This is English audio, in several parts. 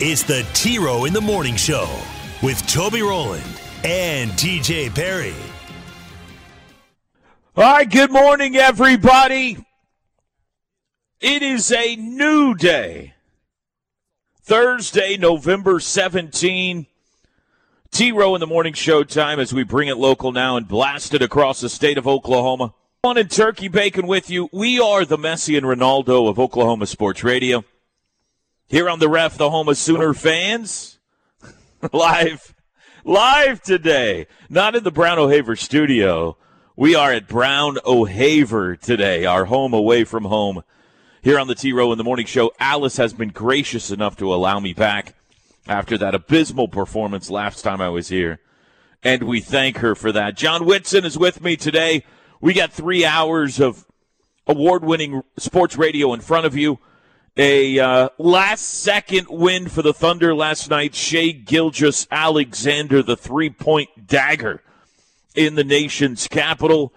it's the T Row in the Morning Show with Toby Rowland and TJ Perry. All right, good morning, everybody. It is a new day. Thursday, November 17. T Row in the morning show time as we bring it local now and blast it across the state of Oklahoma. On in Turkey Bacon with you. We are the Messi and Ronaldo of Oklahoma Sports Radio. Here on the ref, the home of Sooner fans. Live live today. Not in the Brown O'Haver studio. We are at Brown O'Haver today, our home away from home. Here on the T Row in the Morning Show, Alice has been gracious enough to allow me back after that abysmal performance last time I was here. And we thank her for that. John Whitson is with me today. We got three hours of award winning sports radio in front of you. A uh, last second win for the Thunder last night. Shai Gilgeous Alexander, the three point dagger in the nation's capital.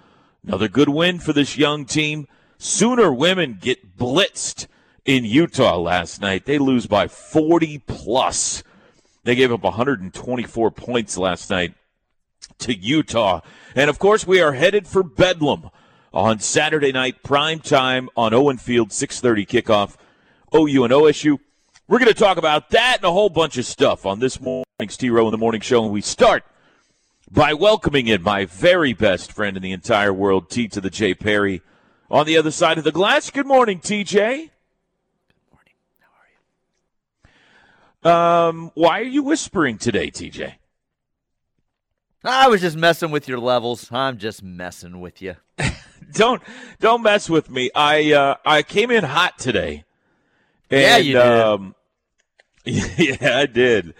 Another good win for this young team. Sooner women get blitzed in Utah last night. They lose by 40 plus. They gave up 124 points last night to Utah. And of course, we are headed for Bedlam on Saturday night, prime time on Owen Field, 6:30 kickoff. OU and OSU. We're going to talk about that and a whole bunch of stuff on this morning's T Row in the Morning Show. And we start by welcoming in my very best friend in the entire world, T to the J Perry, on the other side of the glass. Good morning, TJ. Good morning. How are you? Um, why are you whispering today, TJ? I was just messing with your levels. I'm just messing with you. don't don't mess with me. I uh, I came in hot today and, yeah, you did. Um, yeah, I did.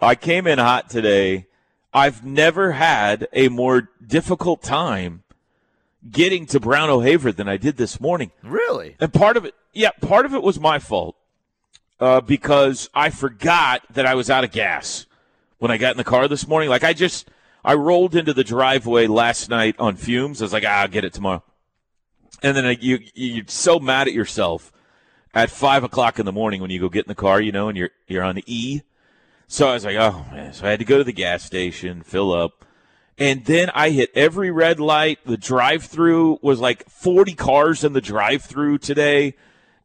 I came in hot today. I've never had a more difficult time getting to Brown O'Haver than I did this morning. Really? And part of it, yeah, part of it was my fault uh, because I forgot that I was out of gas when I got in the car this morning. Like I just, I rolled into the driveway last night on fumes. I was like, ah, I'll get it tomorrow. And then you, you're so mad at yourself at five o'clock in the morning when you go get in the car, you know, and you're you're on the E. So I was like, oh man. So I had to go to the gas station, fill up. And then I hit every red light. The drive through was like 40 cars in the drive through today.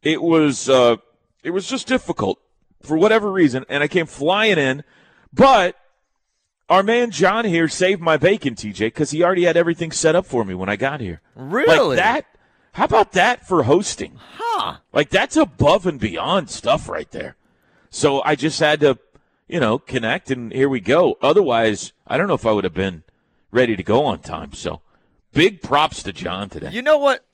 It was uh, it was just difficult for whatever reason. And I came flying in. But our man John here saved my bacon, TJ, because he already had everything set up for me when I got here. Really? Like that how about that for hosting? Huh. Like that's above and beyond stuff right there. So I just had to, you know, connect and here we go. Otherwise, I don't know if I would have been ready to go on time. So big props to John today. You know what?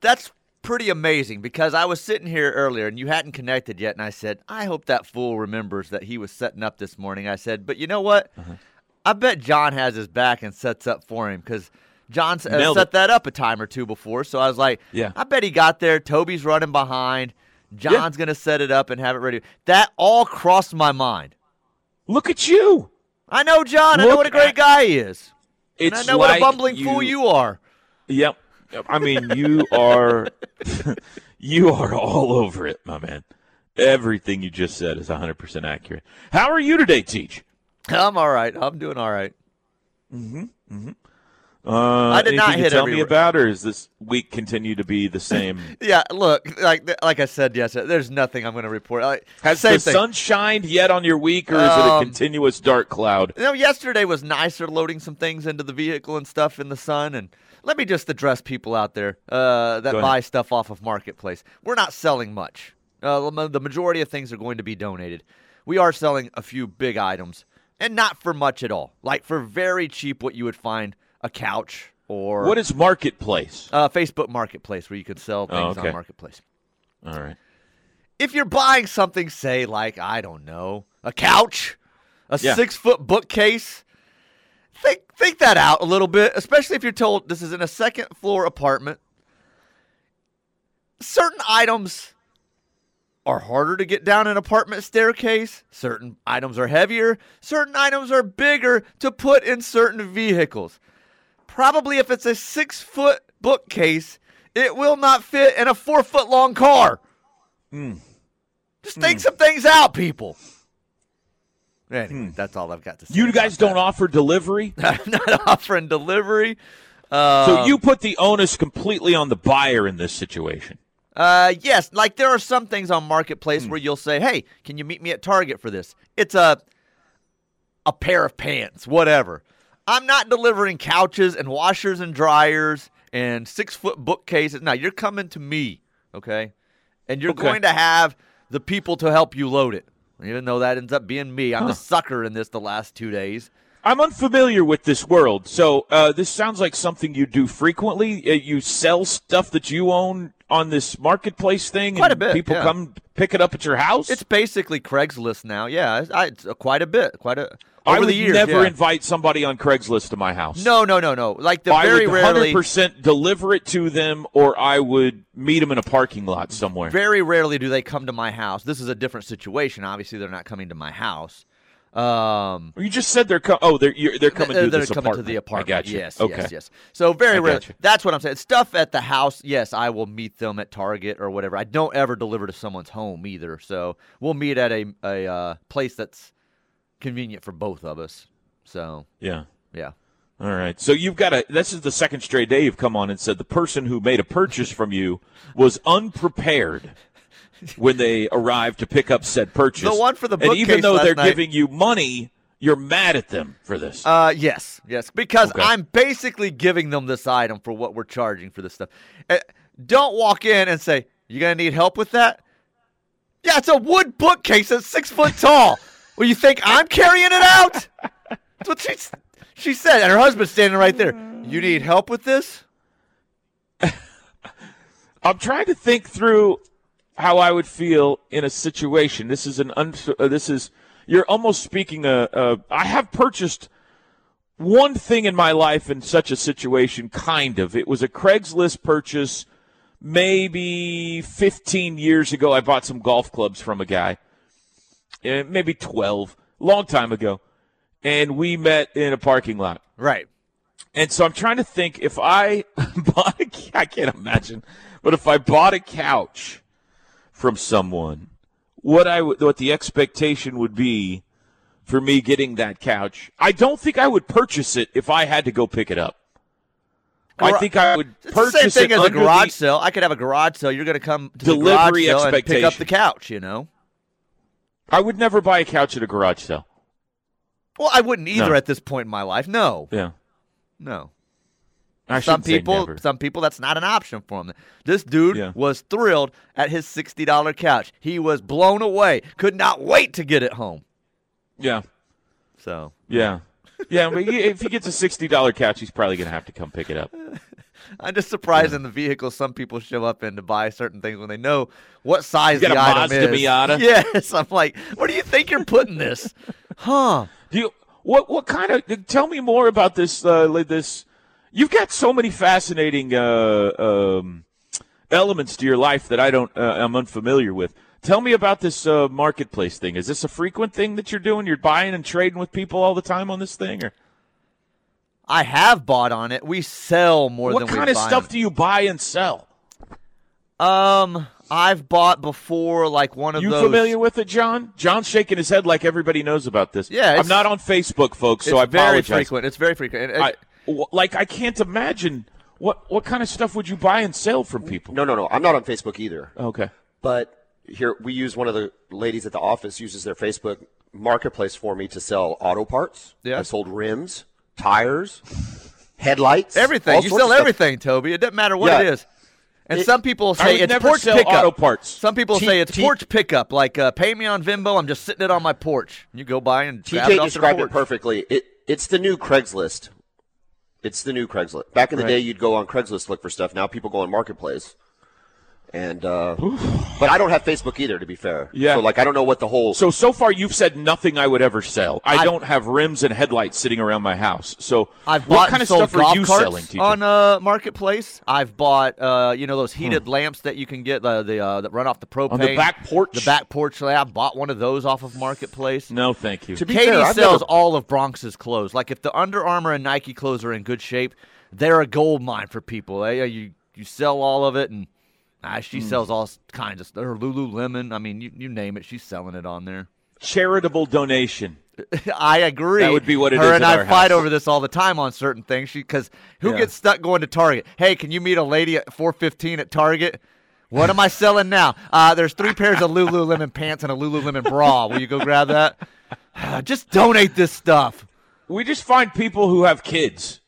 That's pretty amazing because I was sitting here earlier and you hadn't connected yet, and I said, I hope that fool remembers that he was setting up this morning. I said, but you know what? Uh-huh. I bet John has his back and sets up for him because – John uh, set that up a time or two before, so I was like, yeah. I bet he got there. Toby's running behind. John's yeah. going to set it up and have it ready. That all crossed my mind. Look at you. I know, John. Look I know what a great guy he is. It's and I know like what a bumbling you, fool you are. Yep. I mean, you are you are all over it, my man. Everything you just said is 100% accurate. How are you today, Teach? I'm all right. I'm doing all right. Mm-hmm. Mm-hmm. Uh, I did not hit. tell me about, or is this week continue to be the same? yeah, look, like like I said yesterday, there's nothing I'm going to report. Like, Has the thing. sun shined yet on your week, or is um, it a um, continuous dark cloud? You know, yesterday was nicer, loading some things into the vehicle and stuff in the sun. And let me just address people out there uh, that buy stuff off of Marketplace. We're not selling much. Uh, the majority of things are going to be donated. We are selling a few big items, and not for much at all. Like for very cheap, what you would find a couch or what is marketplace? Uh, Facebook Marketplace, where you can sell things oh, okay. on Marketplace. All right. if you're buying something, say like I don't know, a couch, a Yeah. six foot bookcase, think think that out a little bit, especially if you're told this is in a second floor apartment. Certain items are harder to get down an apartment staircase. Certain items are heavier. Certain items are bigger to put in certain vehicles. Probably if it's a six foot bookcase, it will not fit in a four foot long car. Just think some things out, people. Anyway, that's all I've got to say. You guys don't offer delivery, I'm not offering delivery. Uh, so you put the onus completely on the buyer in this situation. Uh, yes, like there are some things on marketplace where you'll say, "Hey, can you meet me at Target for this?" It's a a pair of pants, whatever. I'm not delivering couches and washers and dryers and six foot bookcases. Now you're coming to me, okay? And you're Okay. going to have the people to help you load it. Even though that ends up being me, I'm the sucker in this the last two days. I'm unfamiliar with this world, so uh, this sounds like something you do frequently. Uh, you sell stuff that you own on this marketplace thing, Quite a bit, people yeah. come pick it up at your house. It's basically Craigslist now. Yeah, it's, I, it's uh, quite a bit, quite a I over would the years. never yeah. invite somebody on Craigslist to my house. No, no, no, no. Like the I very would rarely, 100% deliver it to them, or I would meet them in a parking lot somewhere. very rarely do they come to my house. This is a different situation. Obviously, they're not coming to my house. Um, You just said they're co- oh they're you're, they're coming they're, to they're coming apartment. to the apartment. I got you. Yes, okay. yes, yes. So very I rarely. got you. That's what I'm saying. Stuff at the house. Yes, I will meet them at Target or whatever. I don't ever deliver to someone's home either. So we'll meet at a a uh, place that's convenient for both of us. So Yeah. yeah. All right. So you've got a. This is the second straight day you've come on and said the person who made a purchase from you was unprepared when they arrive to pick up said purchase. The one for the and even though they're night- giving you money, you're mad at them for this. Uh, yes, yes, because Okay. I'm basically giving them this item for what we're charging for this stuff. Uh, don't walk in and say, you're gonna need help with that?" Yeah, it's a wood bookcase that's six foot tall. well, you think I'm carrying it out? That's what she she said, and her husband's standing right there. You need help with this? I'm trying to think through how I would feel in a situation. This is an un- uh, this is you're almost speaking a, a I have purchased one thing in my life in such a situation kind of. It was a Craigslist purchase maybe 15 years ago. I bought some golf clubs from a guy. Uh, maybe 12, long time ago. And we met in a parking lot. Right. And so I'm trying to think if I bought a, I can't imagine, but if I bought a couch from someone, what I what the expectation would be for me getting that couch. I don't think I would purchase it if I had to go pick it up. I think I would It's the purchase same thing it as a garage sale. I could have a garage sale. You're gonna come to the garage Delivery sale and pick up the couch. You know. I would never buy a couch at a garage sale. Well, I wouldn't either No. at this point in my life. No, Yeah. no. I some people some people that's not an option for them this dude Yeah. was thrilled at his $60 couch he was blown away could not wait to get it home Yeah. so Yeah. Yeah, but if he gets a sixty dollar couch, he's probably going to have to come pick it up. i'm just surprised in the vehicle some people show up in to buy certain things when they know what size the item Mazda is Miata? yes i'm like where do you think you're putting this huh Do you what what kind of tell me more about this uh, this you've got so many fascinating uh, um, elements to your life that I don't uh, I'm unfamiliar with. Tell me about this uh, marketplace thing. Is this a frequent thing that you're doing? You're buying and trading with people all the time on this thing or i have bought on it we sell more what than kind we of stuff do you buy and sell? um i've bought before like one of You those familiar with it, John? John's shaking his head like everybody knows about this. Yeah, I'm not on Facebook, folks, so it's I very apologize. frequent it's very frequent And- I, w- like I can't imagine what what kind of stuff would you buy and sell from people? No, no, no. I'm not on Facebook either. Okay. But here we use one of the ladies at the office uses their Facebook marketplace for me to sell auto parts. Yeah. I sold rims, tires, headlights, Everything. You sell everything, Toby. It doesn't matter what Yeah. it is. And It- some people say it's never porch sell pickup. auto parts. Some people T- say it's T- porch pickup. Like uh, pay me on Venmo. I'm just sitting it on my porch. You go by and grab it TJ off described the it perfectly. It it's the new Craigslist. It's the new Craigslist. Back in the Right. day, you'd go on Craigslist look for stuff. Now people go on Marketplace, And uh, but I don't have Facebook either, to be fair. Yeah. So like I don't know what the whole. So so far you've said nothing I would ever sell. I, I- don't have rims and headlights sitting around my house. So I've what bought kind of stuff are you carts selling, TJ? on uh, marketplace. I've bought uh, you know those heated Hmm. lamps that you can get uh, the uh, that run off the propane on the back porch? The back porch. I bought one of those off of marketplace. No, thank you. To be Katie fair, I've sells never- all of Bronx's clothes. Like if the Under Armour and Nike clothes are in good shape, they're a gold mine for people. They, uh, you you sell all of it, and ah, she sells all kinds of stuff. Her Lululemon. I mean, you, you name it, she's selling it on there. Charitable donation. I agree. That would be what it Her is and I fight house. over this all the time on certain things. She because who Yeah. gets stuck going to Target? Hey, can you meet a lady at four fifteen at Target? What am I selling now? Uh, there's three pairs of Lululemon pants and a Lululemon bra. Will you go grab that? Just donate this stuff. We just find people who have kids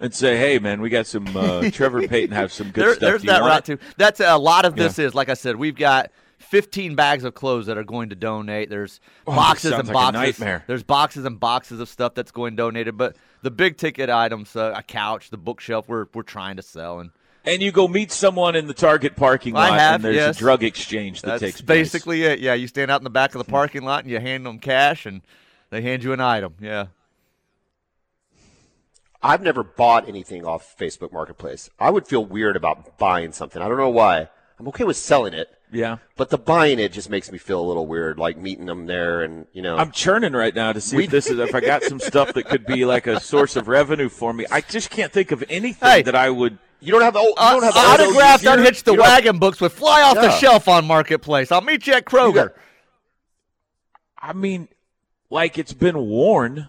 and say, "Hey, man, we got some uh, Trevor Payton have some good There- stuff. there's that route too. That's a lot of this is like I said. We've got 15 bags of clothes that are going to donate. There's Oh, boxes and like boxes. nightmare. There's boxes and boxes of stuff that's going donated. But the big ticket items, uh, a couch, the bookshelf, we're we're trying to sell and. And you go meet someone in the Target parking lot, have, and there's yes. a drug exchange that That's takes place. That's basically it. Yeah, you stand out in the back of the parking lot and you hand them cash, and they hand you an item. Yeah. I've never bought anything off Facebook Marketplace. I would feel weird about buying something. I don't know why. I'm okay with selling it, Yeah. but the buying it just makes me feel a little weird, like meeting them there and you know. I'm churning right now to see We- if this is if I got some stuff that could be like a source of revenue for me. I just can't think of anything Hey. that I would. you don't have the. You don't have the Uh, autographed, you don't- unhitched the you don't- wagon books would fly off the shelf on Marketplace. I'll meet you at Kroger. got- I mean, like it's been worn.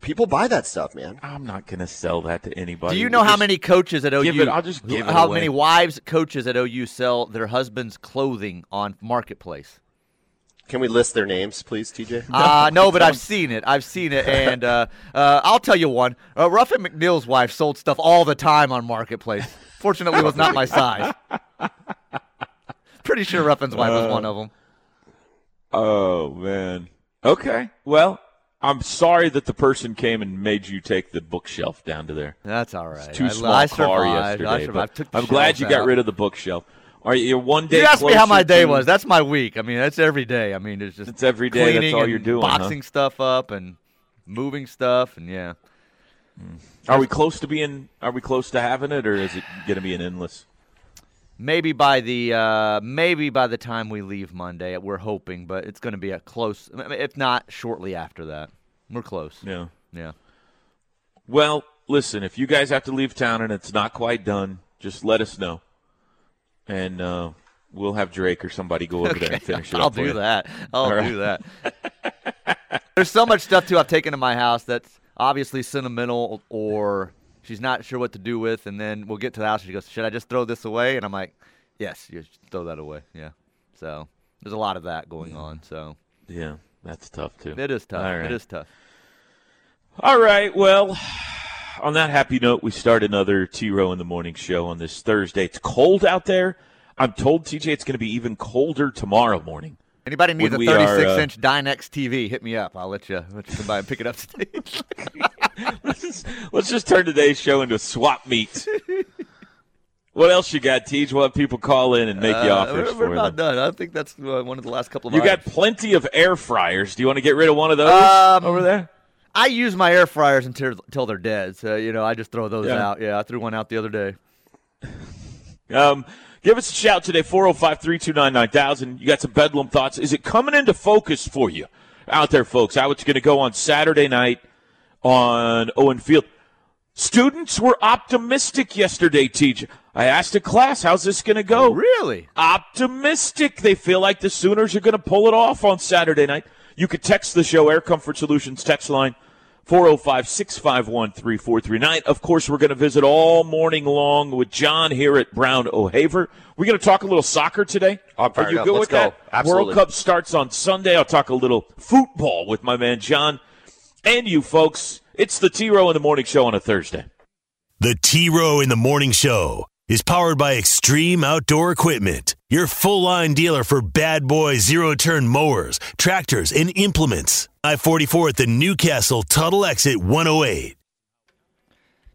People buy that stuff, man. I'm not going to sell that to anybody. Do you know how many coaches at OU? give it- I'll just give it how away. many wives coaches at OU sell their husbands' clothing on Marketplace? Can we list their names, please, TJ? Uh, no, but I've seen it. I've seen it, and uh, uh, I'll tell you one. Uh, Ruffin McNeill's wife sold stuff all the time on Marketplace. Fortunately, it was not my size. Pretty sure Ruffin's wife was one of them. Oh man. Okay. Well, I'm sorry that the person came and made you take the bookshelf down to there. That's all right. Too I, small I car survived. yesterday. I survived. but Took the I'm glad you shelf got rid of the bookshelf. Are you one day? You asked me how my day to- was. That's my week. I mean, that's every day. I mean, it's just It's every day. That's all you're doing, huh? boxing stuff up and moving stuff, and yeah. Hmm. Are we close to being? Are we close to having it, or is it going to be an endless? Maybe by the uh, maybe by the time we leave Monday, we're hoping, but it's going to be a close. If not, shortly after that, we're close. Yeah. Yeah. Well, listen. If you guys have to leave town and it's not quite done, just let us know, and uh, we'll have Drake or somebody go over there and finish it I'll up. for do you. that. I'll do that. There's so much stuff too I've taken to my house that's obviously sentimental or she's not sure what to do with, and then we'll get to the house and she goes, "Should I just throw this away?" And I'm like, "Yes, you throw that away." Yeah. So there's a lot of that going on. So Yeah, that's tough too. it is tough. Right. It is tough. All right. Well, on that happy note, we start another T Row in the Morning show on this Thursday. It's cold out there. I'm told, TJ, it's going to be even colder tomorrow morning. Anybody needs When a we are, 36 uh, inch Dynex TV? Hit me up. I'll let you, let you come by and pick it up today. let's, just, let's just turn today's show into a swap meet. what else you got, Tej? We'll have people call in and make you Uh, offers we're, for we're about them. done. I think that's uh, one of the last couple of. Months. You got plenty of air fryers. Do you want to get rid of one of those Um, over there? I use my air fryers until until they're dead. So you know, I just throw those Yeah. out. Yeah, I threw one out the other day. Um, give us a shout today, 405 329 9000. You got some Bedlam thoughts. Is it coming into focus for you out there, folks? How it's going to go on Saturday night on Owen Field? Students were optimistic yesterday, teacher. I asked a class, how's this going to go? Really? optimistic. They feel like the Sooners are going to pull it off on Saturday night. You could text the show, Air Comfort Solutions text line 405 651 3439. Of course, we're going to visit all morning long with John here at Brown O'Haver. We're going to talk a little soccer today. I'm fired Are you up. good Let's with go. that? Absolutely. World Cup starts on Sunday. I'll talk a little football with my man John and you folks. It's the T Row in the Morning Show on a Thursday. The T Row in the Morning Show is powered by Extreme Outdoor Equipment, your full line dealer for bad boy zero turn mowers, tractors, and implements. I 44 at the Newcastle Tuttle Exit 108.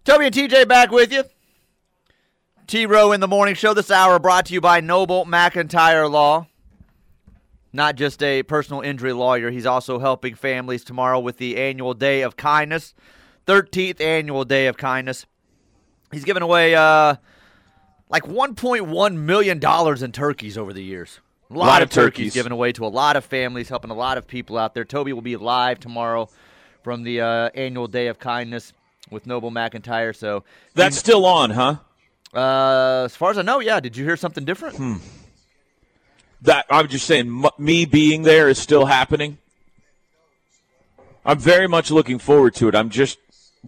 Toby and TJ back with you. T Row in the Morning Show this hour brought to you by Noble McIntyre Law. Not just a personal injury lawyer, he's also helping families tomorrow with the annual Day of Kindness, 13th annual Day of Kindness. He's given away uh, like $1.1 million in turkeys over the years. A lot, a lot of, of turkeys. turkeys given away to a lot of families, helping a lot of people out there. Toby will be live tomorrow from the uh, annual Day of Kindness with Noble McIntyre. So That's still on, huh? uh, as far as I know, yeah. Did you hear something different? Hmm. That I'm just saying, m- me being there is still happening. I'm very much looking forward to it. I'm just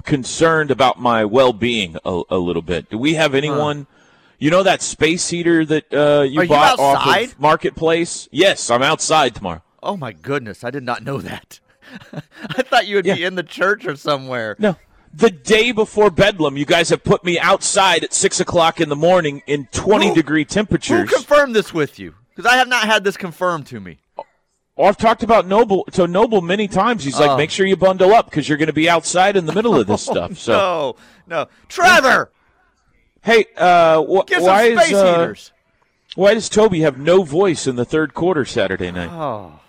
concerned about my well-being a, a little bit. Do we have anyone? You know that space heater that uh, you Are you bought off of Marketplace? Yes, I'm outside tomorrow. Oh my goodness, I did not know that. I thought you would be in the church or somewhere. No. The day before Bedlam, you guys have put me outside at six o'clock in the morning in 20 Who- degree Who temperatures. confirmed this with you? Because I have not had this confirmed to me. Oh, I've talked about Noble to Noble many times. He's like, Oh. make sure you bundle up because you're going to be outside in the middle of this stuff. So, No, no, Trevor, hey, uh, wh- why is uh, why does Toby have no voice in the third quarter Saturday night? Oh,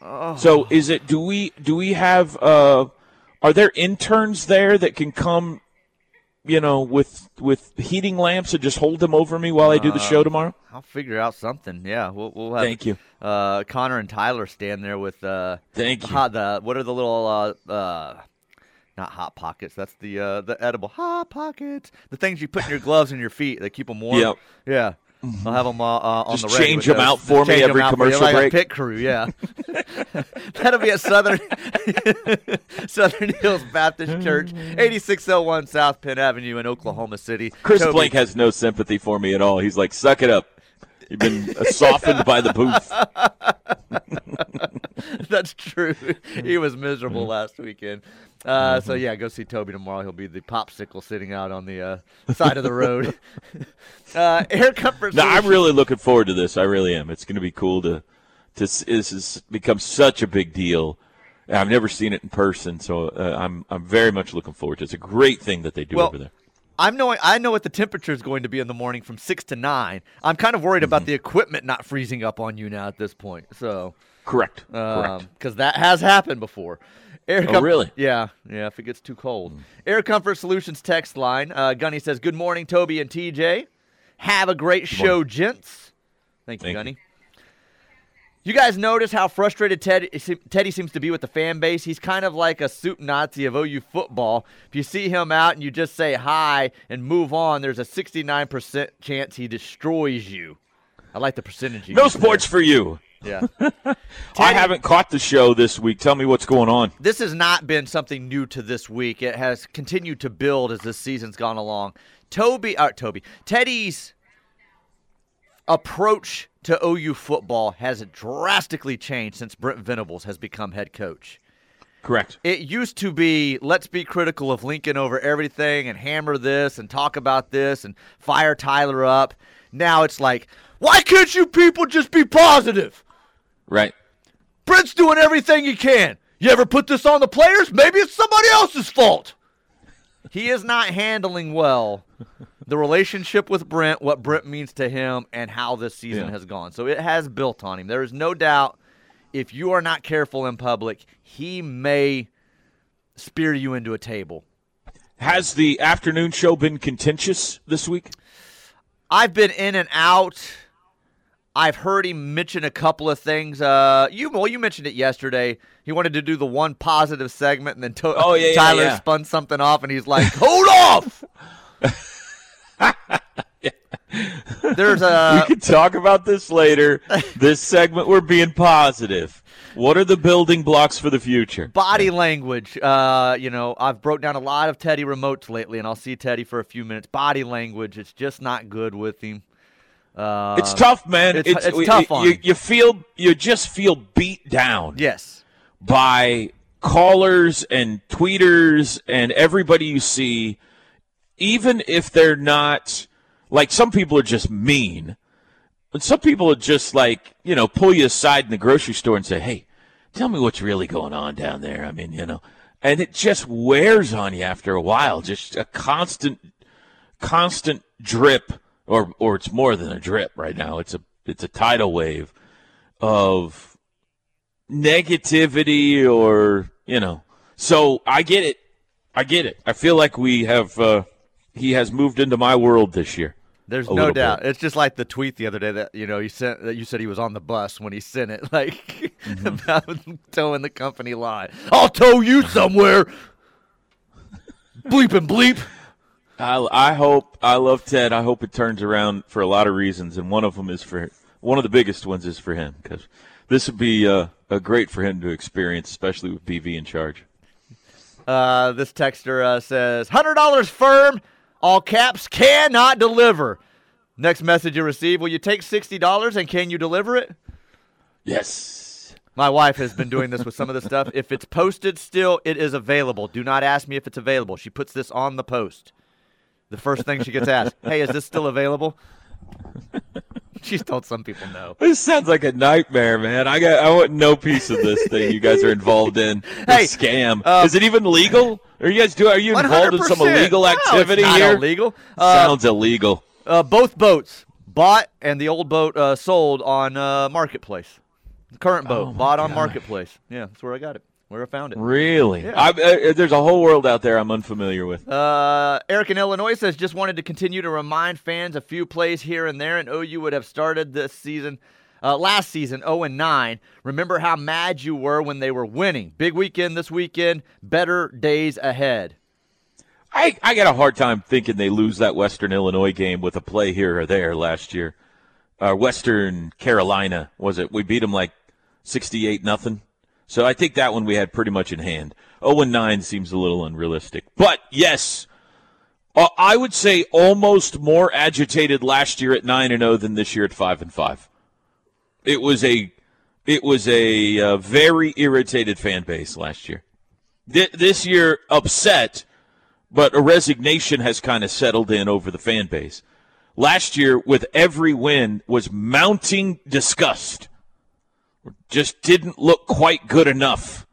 Uh, So, is it? Do we do we have? Uh, are there interns there that can come? You know, with with heating lamps and just hold them over me while I do the show tomorrow. I'll figure out something. Yeah, we'll, we'll have. Thank you. Uh, Connor and Tyler stand there with. Uh, Thank you. hot- the what are the little uh, uh, not hot pockets? That's the uh, the edible hot pockets. The things you put in your gloves and your feet. that keep them warm. Yep. Yeah. I'll have them uh, uh, on Just the ready change them out for me every out for you, commercial like break. A pit crew, yeah. That'll be at Southern Southern Hills Baptist Church, 8601 South Penn Avenue in Oklahoma City. Chris Toby- Blake has no sympathy for me at all. He's like, suck it up. You've been softened by the booth. That's true. he was miserable last weekend. Uh, So yeah, go see Toby tomorrow. He'll be the popsicle sitting out on the uh, side of the road. uh, air comfort. No, I'm really looking forward to this. I really am. It's going to be cool to to. This has become such a big deal. I've never seen it in person, so uh, I'm I'm very much looking forward to it. It's a great thing that they do Well, over there. I'm knowing. I know what the temperature is going to be in the morning from six to nine. I'm kind of worried Mm-hmm. about the equipment not freezing up on you now at this point. So. Correct. Correct. because that has happened before. Air Oh, really? Yeah, yeah. If it gets too cold, Air Comfort Solutions text line. Uh, Gunny says, "Good morning, Toby and TJ. Have a great show, gents." Thank you, Thank Gunny. You guys notice how frustrated Ted, Teddy seems to be with the fan base? He's kind of like a soup Nazi of OU football. If you see him out and you just say hi and move on, there's a 69% chance he destroys you. I like the percentage. no used there. sports for you. Yeah. I haven't caught the show this week. Tell me what's going on. this has not been something new to this week. It has continued to build as this season's gone along. Toby, uh, Toby, Teddy's approach to OU football has drastically changed since Brent Venables has become head coach. Correct. It used to be let's be critical of Lincoln over everything and hammer this and talk about this and fire Tyler up. Now it's like, why can't you people just be positive? Right. Brent's doing everything he can. You ever put this on the players? Maybe it's somebody else's fault. He is not handling well the relationship with Brent, what Brent means to him, and how this season Yeah. has gone. So it has built on him. There is no doubt if you are not careful in public, he may spear you into a table. Has the afternoon show been contentious this week? I've been in and out. I've heard him mention a couple of things. Uh, you well, you mentioned it yesterday. He wanted to do the one positive segment, and then to- Oh, yeah, yeah, Tyler yeah. spun something off, and he's like, "Hold off." There's a we can talk about this later. this segment, we're being positive. What are the building blocks for the future? body language. Uh, you know, I've broke down a lot of Teddy remotes lately, and I'll see Teddy for a few minutes. Body language, it's just not good with him. Uh, It's tough, man. it's- it's we- tough on you, you feel you just feel beat down Yes. by callers and tweeters and everybody you see, even if they're not like some people are just mean, but some people are just like you know pull you aside in the grocery store and say, "Hey, tell me what's really going on down there." I mean, you know, and it just wears on you after a while. Just a constant constant drip, or or it's more than a drip right now. It's a it's a tidal wave of negativity, or you know. So I get it. I get it. I feel like we have. Uh, he has moved into my world this year. There's no doubt. Bit. It's just like the tweet the other day that you know you sent that you said he was on the bus when he sent it, like mm-hmm. about towing the company line. I'll tow you somewhere. bleep and bleep. I, I hope I love Ted. I hope it turns around for a lot of reasons, and one of them is for one of the biggest ones is for him because this would be uh, a great for him to experience, especially with BV in charge. Uh, this texter uh, says hundred dollars firm all caps, cannot deliver. Next message you receive Will you take $60 and can you deliver it? Yes. My wife has been doing this with some of the stuff. If it's posted still, it is available. Do not ask me if it's available. She puts this on the post. The first thing she gets asked, hey, is this still available? She's told some people no. This sounds like a nightmare, man. I got I want no piece of this thing you guys are involved in. hey, scam. Um, is it even legal? Are you guys do? Are you involved in some illegal activity no, here? Illegal. Uh, Sounds illegal. Uh, both boats bought and the old boat uh, sold on uh, marketplace. The current boat oh bought on marketplace. Yeah, that's where I got it. Where I found it. Really? Yeah. I, uh, there's a whole world out there I'm unfamiliar with. Uh, Eric in Illinois says just wanted to continue to remind fans a few plays here and there, and OU would have started this season uh, last season, 0 and 9. Remember how mad you were when they were winning. Big weekend this weekend, better days ahead. I, I got a hard time thinking they lose that Western Illinois game with a play here or there last year. Uh, Western Carolina, was it? We beat them like 68 nothing. So I think that one we had pretty much in hand. 0 and 9 seems a little unrealistic. But yes, uh, I would say almost more agitated last year at 9 and 0 than this year at 5 and 5. It was a it was a uh, very irritated fan base last year. Th- this year, upset, but a resignation has kind of settled in over the fan base. Last year, with every win, was mounting disgust. Just didn't look quite good enough.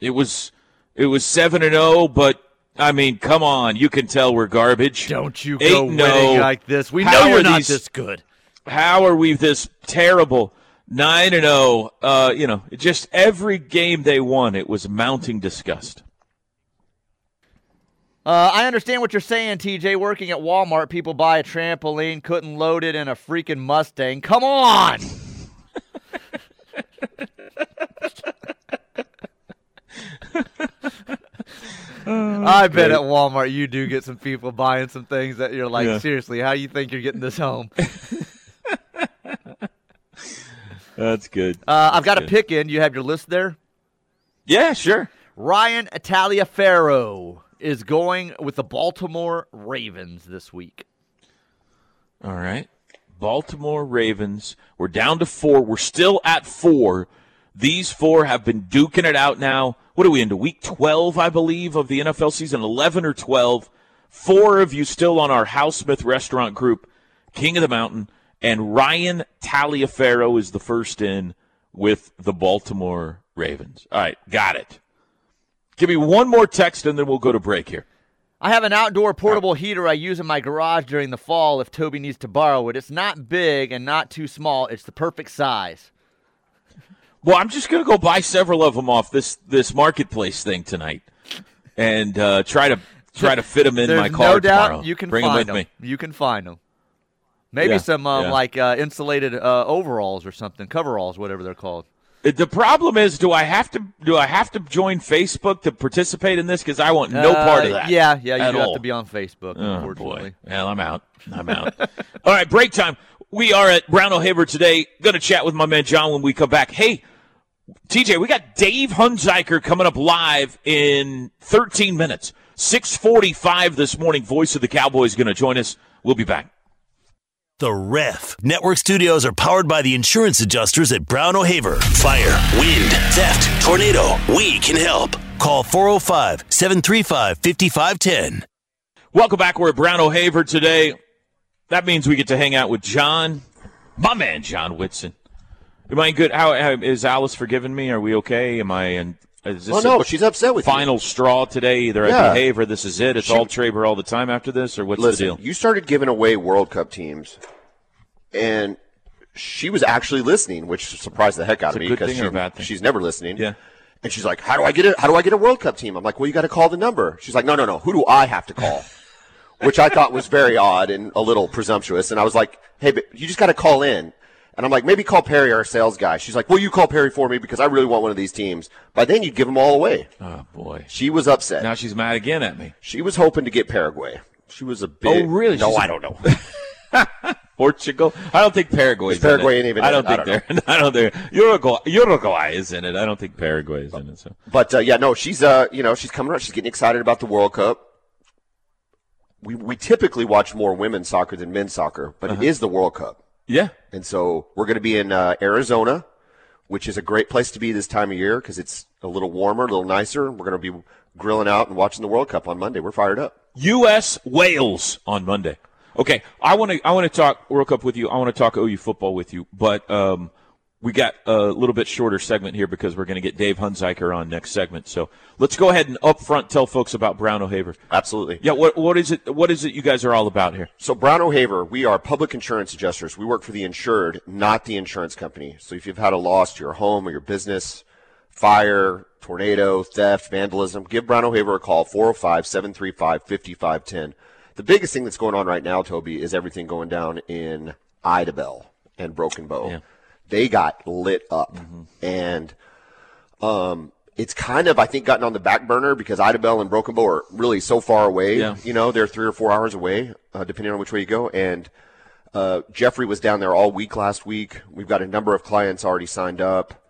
It was it was seven and zero, oh, but I mean, come on, you can tell we're garbage. Don't you go winning oh. like this? We know you're not these, this good how are we this terrible? Nine and zero. Oh, uh, you know, just every game they won, it was mounting disgust. Uh, I understand what you're saying, TJ. Working at Walmart, people buy a trampoline, couldn't load it in a freaking Mustang. Come on. I bet at Walmart you do get some people buying some things that you're like, yeah. seriously, how you think you're getting this home? That's good. Uh, I've got good. a pick in. You have your list there? Yeah, sure. Ryan Taliaferro is going with the Baltimore Ravens this week. All right. Baltimore Ravens. We're down to four. We're still at four. These four have been duking it out now. What are we into? Week 12, I believe, of the NFL season, 11 or 12. Four of you still on our Hal Smith restaurant group, King of the Mountain and Ryan Taliaferro is the first in with the Baltimore Ravens. All right, got it. Give me one more text and then we'll go to break here. I have an outdoor portable heater I use in my garage during the fall if Toby needs to borrow it. It's not big and not too small. It's the perfect size. Well, I'm just going to go buy several of them off this this marketplace thing tonight, and uh, try to try to fit them in There's my car no doubt tomorrow. You can Bring find them with them. Me. You can find them. Maybe yeah, some um, yeah. like uh, insulated uh, overalls or something, coveralls, whatever they're called. Uh, the problem is, do I have to do I have to join Facebook to participate in this? Because I want no uh, part of that. Yeah, yeah, you have to be on Facebook. Oh, unfortunately, boy. well, I'm out. I'm out. All right, break time. We are at Brown O'Haver today. Going to chat with my man John when we come back. Hey, TJ, we got Dave Hunziker coming up live in 13 minutes. 6:45 this morning. Voice of the Cowboys is going to join us. We'll be back. The Ref. Network studios are powered by the insurance adjusters at Brown O'Haver. Fire, wind, theft, tornado. We can help. Call 405 735 5510. Welcome back. We're at Brown O'Haver today. That means we get to hang out with John, my man, John Whitson. Am I good? How, how is Alice forgiven me? Are we okay? Am I in Is this oh no, she's upset with final you. straw today. Either yeah. I behave or this is it. It's she, all Traber all the time after this, or what's listen, the deal? You started giving away World Cup teams, and she was actually listening, which surprised the heck out it's of me because she, she's never listening. Yeah. And she's like, "How do I get it? How do I get a World Cup team?" I'm like, "Well, you got to call the number." She's like, "No, no, no. Who do I have to call?" which I thought was very odd and a little presumptuous. And I was like, "Hey, but you just got to call in." And I'm like, maybe call Perry, our sales guy. She's like, well, you call Perry for me because I really want one of these teams. By then, you'd give them all away. Oh, boy. She was upset. Now she's mad again at me. She was hoping to get Paraguay. She was a big. Oh, really? No, I don't know. Portugal. I don't think Paraguay. Is Paraguay ain't even. I don't think I don't they're. I don't think Uruguay. Uruguay is in it. I don't think Paraguay is in it. So. But uh, yeah, no, she's uh, you know, she's coming around. She's getting excited about the World Cup. We we typically watch more women's soccer than men's soccer, but uh-huh. it is the World Cup. Yeah. And so we're going to be in uh, Arizona, which is a great place to be this time of year because it's a little warmer, a little nicer. We're going to be grilling out and watching the World Cup on Monday. We're fired up. U.S. Wales on Monday. Okay, I want to I want to talk World Cup with you. I want to talk OU football with you, but um, we got a little bit shorter segment here because we're going to get Dave Hunziker on next segment. So let's go ahead and up front tell folks about Brown O'Haver. Absolutely. Yeah. What what is it? What is it you guys are all about here? So Brown O'Haver, we are public insurance adjusters. We work for the insured, not the insurance company. So if you've had a loss to your home or your business, fire, tornado, theft, vandalism, give Brown O'Haver a call 405-735-5510. The biggest thing that's going on right now, Toby, is everything going down in Idabel and Broken Bow. Yeah. They got lit up, mm-hmm. and um, it's kind of I think gotten on the back burner because Idabel and Broken Bow are really so far away. Yeah. You know, they're three or four hours away, uh, depending on which way you go. And uh, Jeffrey was down there all week last week. We've got a number of clients already signed up.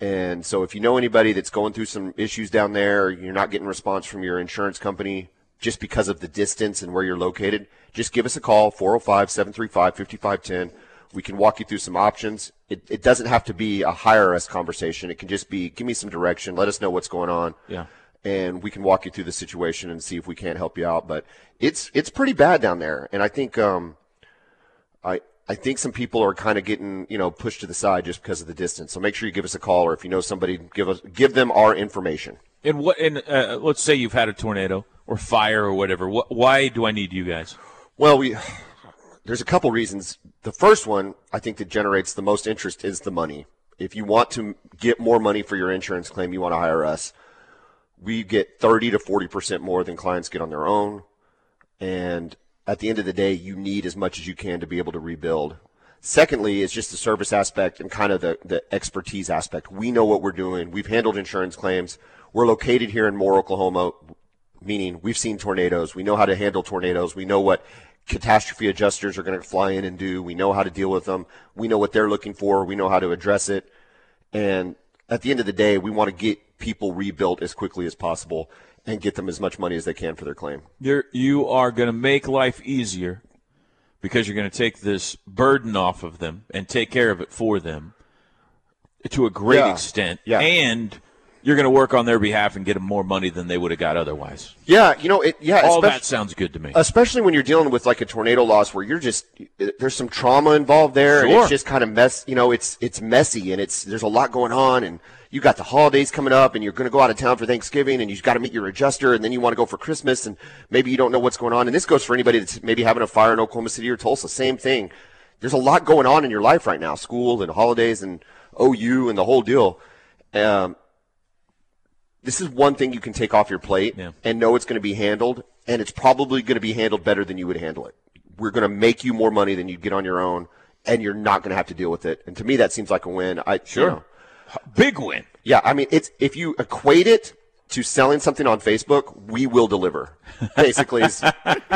And so if you know anybody that's going through some issues down there, you're not getting response from your insurance company, just because of the distance and where you're located, just give us a call, 405 735 5510. We can walk you through some options. It, it doesn't have to be a hire us conversation. It can just be give me some direction, let us know what's going on. Yeah. And we can walk you through the situation and see if we can't help you out. But it's it's pretty bad down there. And I think um I I think some people are kind of getting, you know, pushed to the side just because of the distance. So make sure you give us a call, or if you know somebody, give us give them our information. And what? And uh, let's say you've had a tornado or fire or whatever. What, why do I need you guys? Well, we there's a couple reasons. The first one I think that generates the most interest is the money. If you want to get more money for your insurance claim, you want to hire us. We get 30 to 40 percent more than clients get on their own, and at the end of the day, you need as much as you can to be able to rebuild. Secondly, it's just the service aspect and kind of the, the expertise aspect. We know what we're doing. We've handled insurance claims. We're located here in Moore, Oklahoma, meaning we've seen tornadoes. We know how to handle tornadoes. We know what catastrophe adjusters are going to fly in and do. We know how to deal with them. We know what they're looking for. We know how to address it. And at the end of the day, we want to get people rebuilt as quickly as possible and get them as much money as they can for their claim. You're, you are going to make life easier because you're going to take this burden off of them and take care of it for them to a great yeah. extent. Yeah. And you're going to work on their behalf and get them more money than they would have got otherwise. Yeah, you know, it, yeah, all that sounds good to me. Especially when you're dealing with like a tornado loss where you're just there's some trauma involved there, sure. and it's just kind of mess. You know, it's it's messy and it's there's a lot going on, and you got the holidays coming up, and you're going to go out of town for Thanksgiving, and you've got to meet your adjuster, and then you want to go for Christmas, and maybe you don't know what's going on. And this goes for anybody that's maybe having a fire in Oklahoma City or Tulsa. Same thing. There's a lot going on in your life right now, school and holidays and OU and the whole deal. Um, this is one thing you can take off your plate yeah. and know it's going to be handled, and it's probably going to be handled better than you would handle it. We're going to make you more money than you'd get on your own, and you're not going to have to deal with it. And to me, that seems like a win. I sure, you know, big win. Yeah, I mean, it's if you equate it to selling something on Facebook, we will deliver. Basically, if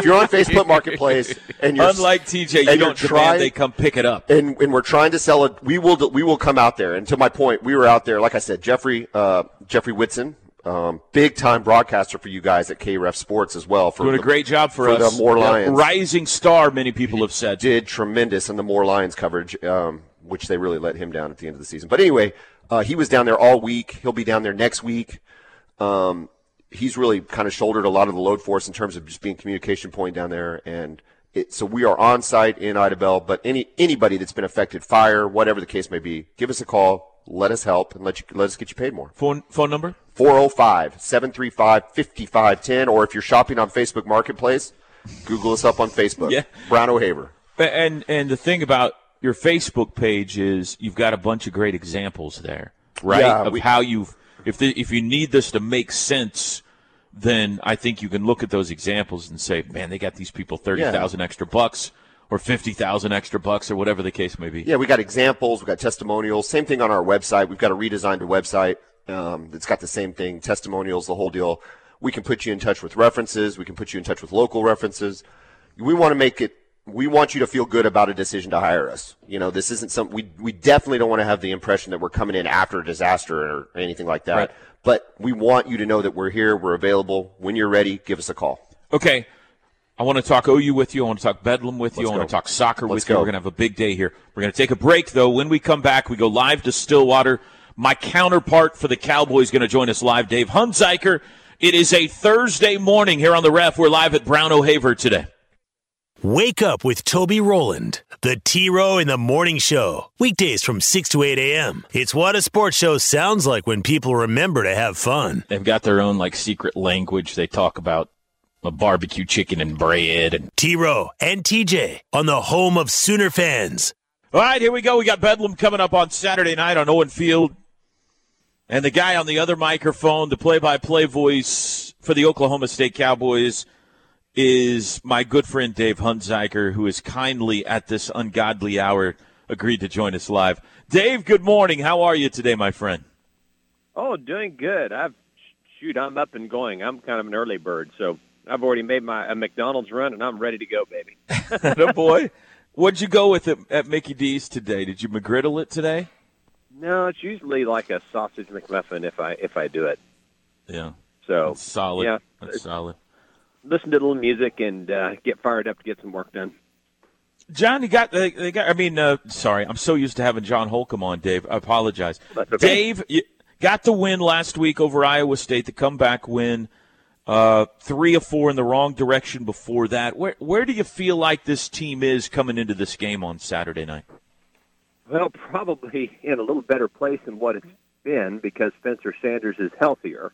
you're on Facebook Marketplace and you're unlike TJ, you don't trying, they come pick it up. And, and we're trying to sell it. We will we will come out there. And to my point, we were out there. Like I said, Jeffrey uh, Jeffrey Whitson, um, big time broadcaster for you guys at KREF Sports as well. For Doing the, a great job for, for us. The Moore Lions, rising star. Many people have said did tremendous in the Moore Lions coverage, um, which they really let him down at the end of the season. But anyway, uh, he was down there all week. He'll be down there next week. Um, he's really kind of shouldered a lot of the load for us in terms of just being communication point down there. And it, so we are on site in Idabel, but any anybody that's been affected, fire, whatever the case may be, give us a call. let us help, and let you let us get you paid more. Phone phone number 405 735 5510. Or if you're shopping on Facebook Marketplace, Google us up on Facebook. Yeah. Brown O'Haver. And and the thing about your Facebook page is you've got a bunch of great examples there, right? Yeah, of we- how you've if the, if you need this to make sense, then I think you can look at those examples and say, man, they got these people thirty thousand extra bucks or fifty thousand extra bucks or whatever the case may be. Yeah, we got examples, we got testimonials. Same thing on our website. We've got a redesigned website um, that's got the same thing, testimonials, the whole deal. We can put you in touch with references. We can put you in touch with local references. We want to make it. We want you to feel good about a decision to hire us. You know, this isn't some. We we definitely don't want to have the impression that we're coming in after a disaster or anything like that. Right. But we want you to know that we're here. We're available. When you're ready, give us a call. Okay. I want to talk OU with you. I want to talk Bedlam with you. Let's I want go. to talk soccer Let's with you. We're going to have a big day here. We're going to take a break, though. When we come back, we go live to Stillwater. My counterpart for the Cowboys going to join us live, Dave Hunziker. It is a Thursday morning here on the ref. We're live at Brown O'Haver today. Wake up with Toby Rowland, the T Row in the Morning Show. Weekdays from 6 to 8 a.m. It's what a sports show sounds like when people remember to have fun. They've got their own like secret language. They talk about a barbecue chicken and bread and T Row and TJ on the home of Sooner fans. All right, here we go. We got Bedlam coming up on Saturday night on Owen Field. And the guy on the other microphone, the play by play voice for the Oklahoma State Cowboys, is my good friend Dave Hunziker, who is kindly at this ungodly hour agreed to join us live. Dave, good morning. How are you today, my friend? Oh, doing good. I've shoot, I'm up and going. I'm kind of an early bird, so I've already made my a McDonald's run, and I'm ready to go, baby. oh boy. What'd you go with at, at Mickey D's today? Did you McGriddle it today? No, it's usually like a sausage McMuffin if I if I do it. Yeah. So That's solid. Yeah, That's solid. Listen to a little music and uh, get fired up to get some work done. John, you got they, they got. I mean, uh, sorry, I'm so used to having John Holcomb on, Dave. I apologize. Okay. Dave, you got the win last week over Iowa State, the comeback win. Uh, three or four in the wrong direction before that. Where where do you feel like this team is coming into this game on Saturday night? Well, probably in a little better place than what it's been because Spencer Sanders is healthier.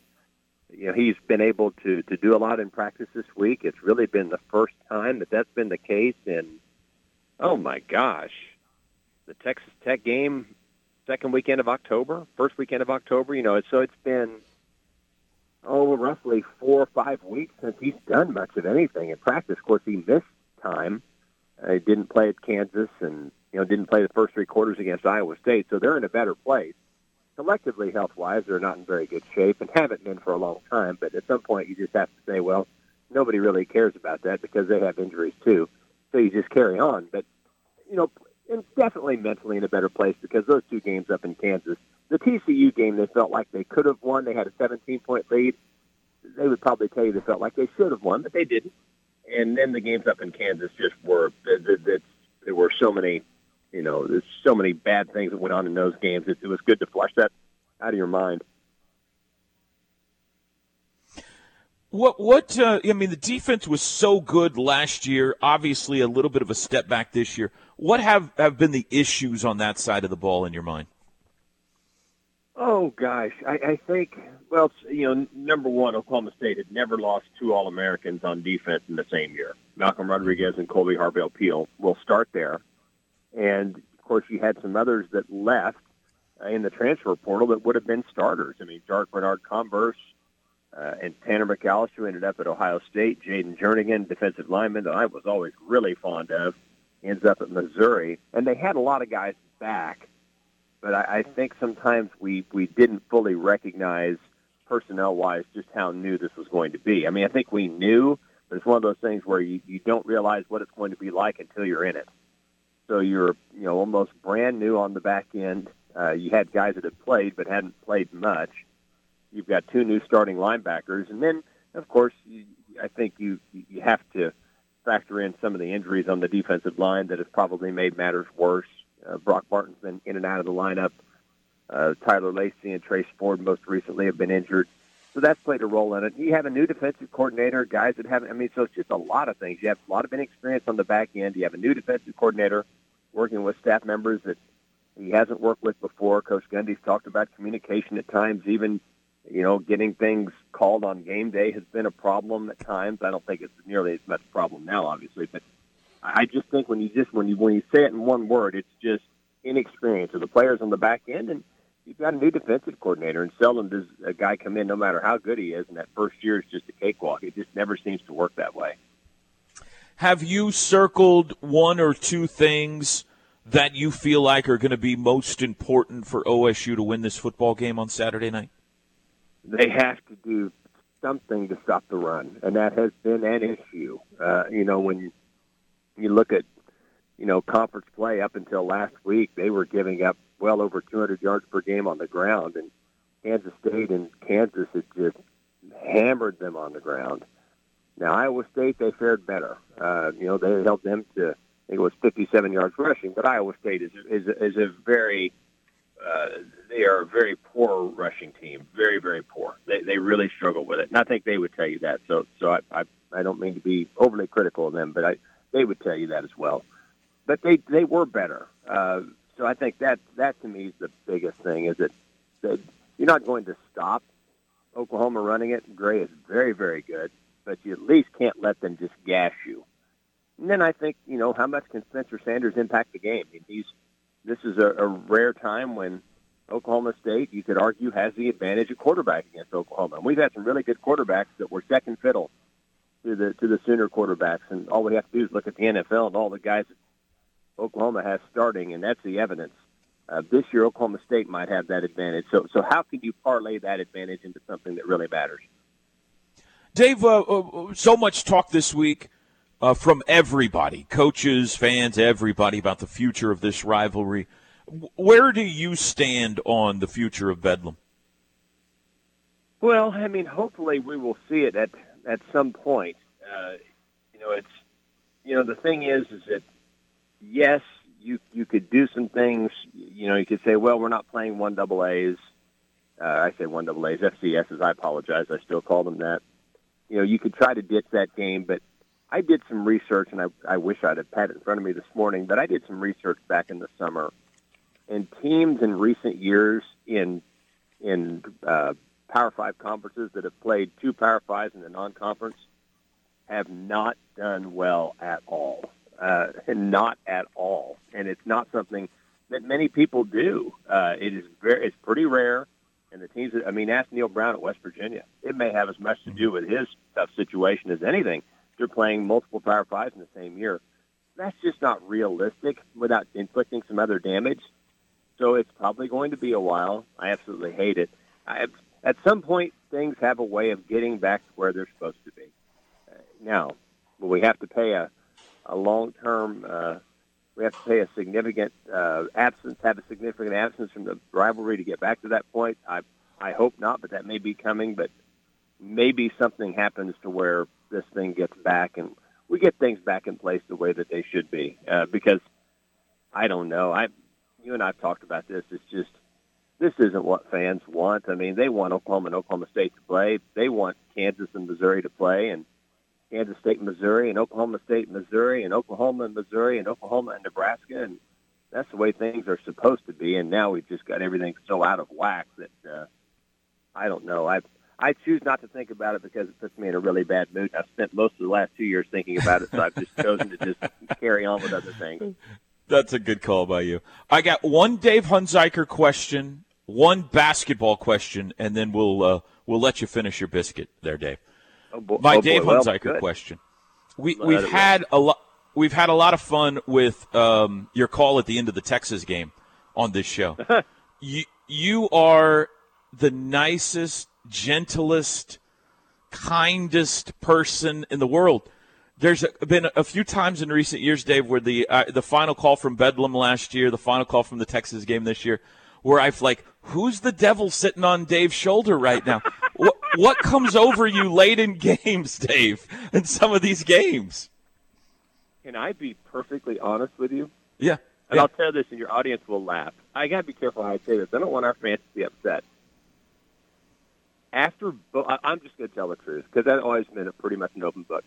You know, he's been able to to do a lot in practice this week. It's really been the first time that that's been the case in oh my gosh, the Texas Tech game, second weekend of October, first weekend of October. You know, so it's been oh roughly four or five weeks since he's done much of anything in practice. Of course, he missed time. He didn't play at Kansas, and you know didn't play the first three quarters against Iowa State. So they're in a better place. Collectively, health wise, they're not in very good shape and haven't been for a long time. But at some point, you just have to say, well, nobody really cares about that because they have injuries too. So you just carry on. But you know, and definitely mentally in a better place because those two games up in Kansas, the TCU game, they felt like they could have won. They had a 17 point lead. They would probably tell you they felt like they should have won, but they didn't. And then the games up in Kansas just were th- th- th- there were so many, you know, there's so many bad things that went on in those games. It, it was good to flush that out of your mind. What what uh, I mean, the defense was so good last year. Obviously, a little bit of a step back this year. What have have been the issues on that side of the ball in your mind? Oh gosh, I, I think well, you know, number one, Oklahoma State had never lost two All Americans on defense in the same year. Malcolm Rodriguez and Kolby Harvell Peel. We'll start there, and of course, you had some others that left uh, in the transfer portal that would have been starters. I mean, Dark Bernard Converse uh, and Tanner McCalister who ended up at Ohio State. Jayden Jernigan, defensive lineman that I was always really fond of, ends up at Missouri, and they had a lot of guys back but I, I think sometimes we we didn't fully recognize personnel wise just how new this was going to be. I mean, I think we knew, but it's one of those things where you, you don't realize what it's going to be like until you're in it. So you're you know almost brand new on the back end. Uh, you had guys that had played but hadn't played much. You've got two new starting linebackers, and then of course you, I think you you have to factor in some of the injuries on the defensive line that have probably made matters worse. Uh, Brock Martin's been in and out of the lineup. Uh, Tyler Lacey and Trace Ford most recently have been injured. So that's played a role in it. You have a new defensive coordinator, guys that haven't, I mean, so it's just a lot of things. You have a lot of inexperience on the back end. You have a new defensive coordinator working with staff members that he hasn't worked with before. Coach Gundy's talked about communication at times, even you know, getting things called on game day has been a problem at times. I don't think it's nearly as much a problem now, obviously, but I just think when you just when you when you say it in one word, it's just inexperience of the players on the back end, and you've got a new defensive coordinator, and seldom does a guy come in, no matter how good he is, and that first year is just a cakewalk. It just never seems to work that way. Have you circled one or two things that you feel like are going to be most important for OSU to win this football game on Saturday night? They have to do something to stop the run, and that has been an issue. Uh, you know, when you look at you know conference play up until last week, they were giving up well over 200 yards per game on the ground, and Kansas State and Kansas had just hammered them on the ground. Now Iowa State they fared better. Uh, you know they held them to I think it was 57 yards rushing, but Iowa State is is is a very uh, they are a very poor rushing team, very very poor. They they really struggle with it, and I think they would tell you that. So so I I, I don't mean to be overly critical of them, but I they would tell you that as well. But they they were better. Uh, so I think that that to me is the biggest thing is that, that you're not going to stop Oklahoma running it. Gray is very very good but you at least can't let them just gash you. And then I think, you know, how much can Spencer Sanders impact the game? I mean, he's this is a, a rare time when Oklahoma State, you could argue, has the advantage of quarterback against Oklahoma. And we've had some really good quarterbacks that were second fiddle to the to the Sooner quarterbacks, and all we have to do is look at the NFL and all the guys that Oklahoma has starting, and that's the evidence. Uh, this year, Oklahoma State might have that advantage. So, so how can you parlay that advantage into something that really matters? Dave, uh, uh, so much talk this week uh, from everybody, coaches, fans, everybody about the future of this rivalry. Where do you stand on the future of Bedlam? Well, I mean, hopefully we will see it at at some point. Uh, you know, it's you know the thing is, is that yes, you you could do some things. You know, you could say, well, we're not playing one double A's. Uh, I say one double A's, FCSs. I apologize. I still call them that you know, you could try to ditch that game, but I did some research, and I, I wish I'd have had it in front of me this morning, but I did some research back in the summer. And teams in recent years in in uh, Power Five conferences that have played two Power Fives in the non-conference have not done well at all, uh, not at all. And it's not something that many people do. Uh, it is very, it's pretty rare and the teams. That, I mean, ask Neal Brown at West Virginia. It may have as much to do with his tough situation as anything. They're playing multiple Power Fives in the same year. That's just not realistic without inflicting some other damage. So it's probably going to be a while. I absolutely hate it. I, at some point, things have a way of getting back to where they're supposed to be. Uh, now, will we have to pay a, a long-term uh, we have to pay a significant uh, absence, have a significant absence from the rivalry to get back to that point. I I hope not, but that may be coming. But maybe something happens to where this thing gets back and we get things back in place the way that they should be. Uh, because I don't know. I you and I've talked about this. It's just this isn't what fans want. I mean, they want Oklahoma and Oklahoma State to play. They want Kansas and Missouri to play, and Kansas State and Missouri and Oklahoma State and Missouri and Oklahoma and Missouri and Oklahoma and Nebraska and that's the way things are supposed to be and now we've just got everything so out of whack that uh, I don't know. I I choose not to think about it because it puts me in a really bad mood. I've spent most of the last two years thinking about it, so I've just chosen to just carry on with other things. That's a good call by you. I got one Dave Hunziker question, one basketball question, and then we'll uh, we'll let you finish your biscuit there, Dave. Oh, bo- My oh Dave boy. Hunziker well, question. We we've had a lot we've had a lot of fun with um, your call at the end of the Texas game on this show. you you are the nicest, gentlest, kindest person in the world. There's been a few times in recent years, Dave, where the uh, the final call from Bedlam last year, the final call from the Texas game this year, where I've like, who's the devil sitting on Dave's shoulder right now? what, what comes over you late in games, Dave, in some of these games? Can I be perfectly honest with you? Yeah. And yeah. I'll tell this, and your audience will laugh. I got to be careful how I say this. I don't want our fans to be upset. After, bo- I'm just going to tell the truth because that always been a pretty much an open book.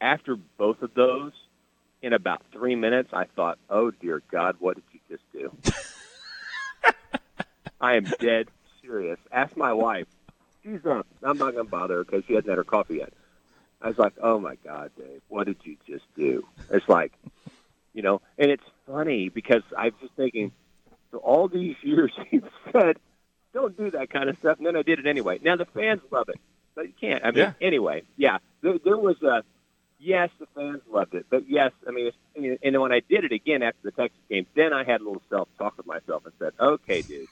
After both of those, in about three minutes, I thought, "Oh dear God, what did you just do?" I am dead serious. Ask my wife. She's not. I'm not going to bother her because she hasn't had her coffee yet. I was like, "Oh my God, Dave, what did you just do?" It's like, you know, and it's funny because I was just thinking, so all these years he said, "Don't do that kind of stuff," and then I did it anyway. Now the fans love it, but you can't. I mean, Yeah. anyway, yeah, there, there was a yes, the fans loved it, but yes, I mean, and when I did it again after the Texas game, then I had a little self talk with myself and said, "Okay, dude."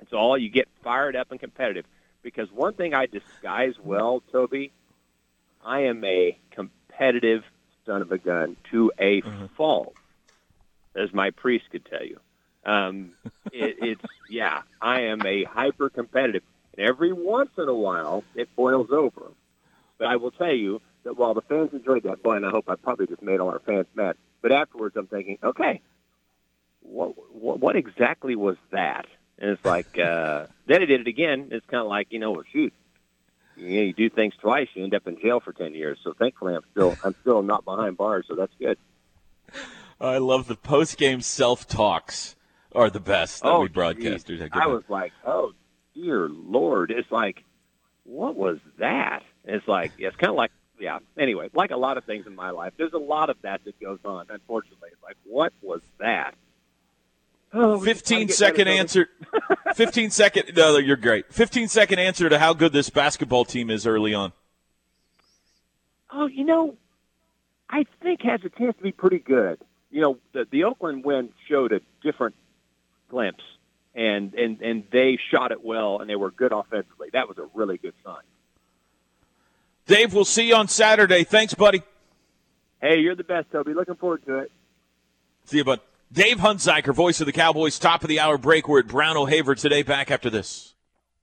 It's all you get fired up and competitive because one thing I disguise well, Toby, I am a competitive son of a gun to a mm-hmm. fault, as my priest could tell you. Um, it, it's yeah, I am a hyper competitive, and every once in a while it boils over. But I will tell you that while the fans enjoyed that, boy, and I hope I probably just made all our fans mad. But afterwards, I'm thinking, okay, what what, what exactly was that? And it's like, uh, then I did it again. It's kind of like, you know, well, shoot, you, know, you do things twice, you end up in jail for ten years. So thankfully, I'm still I'm still not behind bars, so that's good. I love the post game self talks are the best that oh, we broadcasters have. I was like, oh dear lord! It's like, what was that? And it's like, it's kind of like, yeah. Anyway, like a lot of things in my life, there's a lot of that that goes on. Unfortunately, it's like, what was that? Oh, we just gotta 15 get second answer 15 second no you're great 15 second answer to how good this basketball team is early on Oh, you know, I think has a chance to be pretty good. You know, the, the Oakland win showed a different glimpse, and and and they shot it well, and they were good offensively. That was a really good sign. dave we'll see you on saturday thanks buddy Hey, you're the best, Toby. Looking forward to it. see you bud dave hunziker voice of the cowboys top of the hour break we're at brown o'haver today back after this